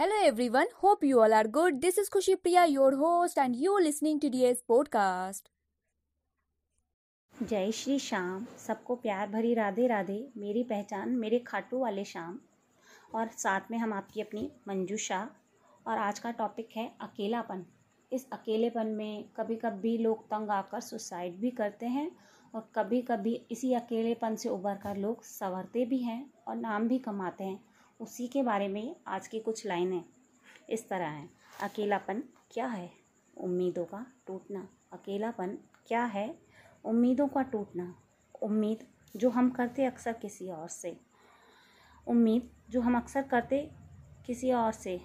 Hello everyone, hope you all are good. This is Khushi Priya, your host, and you listening to today's podcast. जय श्री श्याम। सबको प्यार भरी राधे राधे। मेरी पहचान मेरे खाटू वाले शाम और साथ में हम आपकी अपनी मंजू शाह। और आज का टॉपिक है अकेलापन। इस अकेलेपन में कभी कभी लोग तंग आकर सुसाइड भी करते हैं और कभी कभी इसी अकेलेपन से उबर कर लोग संवरते भी हैं और नाम भी कमाते हैं। उसी के बारे में आज की कुछ लाइनें इस तरह हैं। अकेलापन क्या है? उम्मीदों का टूटना। अकेलापन क्या है? उम्मीदों का टूटना। उम्मीद जो हम करते अक्सर किसी और से। उम्मीद जो हम अक्सर करते किसी और से।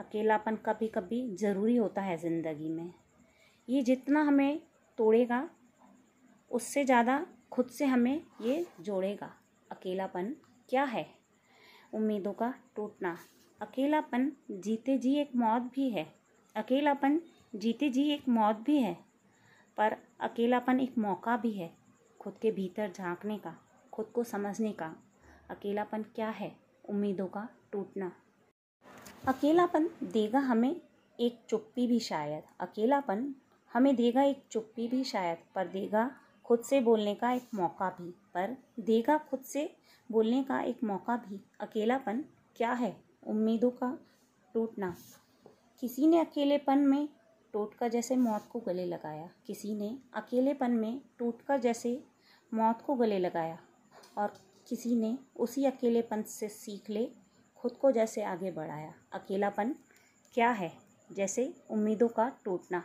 अकेलापन कभी कभी ज़रूरी होता है ज़िंदगी में। ये जितना हमें तोड़ेगा, उससे ज़्यादा खुद से हमें ये जोड़ेगा। अकेलापन क्या है? उम्मीदों का टूटना। अकेलापन जीते जी एक मौत भी है। अकेलापन जीते जी एक मौत भी है, पर अकेलापन एक मौका भी है, खुद के भीतर झांकने का, खुद को समझने का। अकेलापन क्या है? उम्मीदों का टूटना। अकेलापन देगा हमें एक चुप्पी भी शायद। अकेलापन हमें देगा एक चुप्पी भी शायद, पर देगा खुद से बोलने का एक मौका भी, पर देगा खुद से बोलने का एक मौका भी। अकेलापन क्या है? उम्मीदों का टूटना। किसी ने अकेलेपन में टूटकर जैसे मौत को गले लगाया। किसी ने अकेलेपन में टूटकर जैसे मौत को गले लगाया। और किसी ने उसी अकेलेपन से सीख ले, खुद को जैसे आगे बढ़ाया। अकेलापन क्या है? जैसे उम्मीदों का टूटना।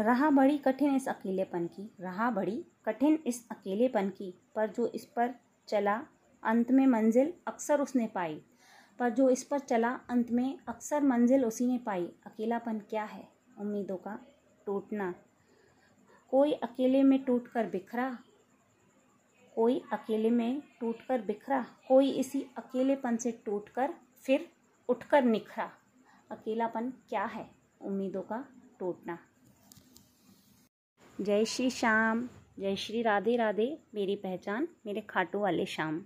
रहा बड़ी कठिन इस अकेलेपन की, रहा बड़ी कठिन इस अकेलेपन की, पर जो इस पर चला अंत में मंजिल अक्सर उसने पाई। पर जो इस पर चला अंत में अक्सर मंजिल उसी ने पाई। अकेलापन क्या है? उम्मीदों का टूटना। कोई अकेले में टूट कर बिखरा, कोई अकेले में टूट कर बिखरा, कोई इसी अकेलेपन से टूट कर फिर उठकर निखरा। अकेलापन क्या है? उम्मीदों का टूटना। जय श्री श्याम जय श्री राधे राधे मेरी पहचान मेरे खाटू वाले शाम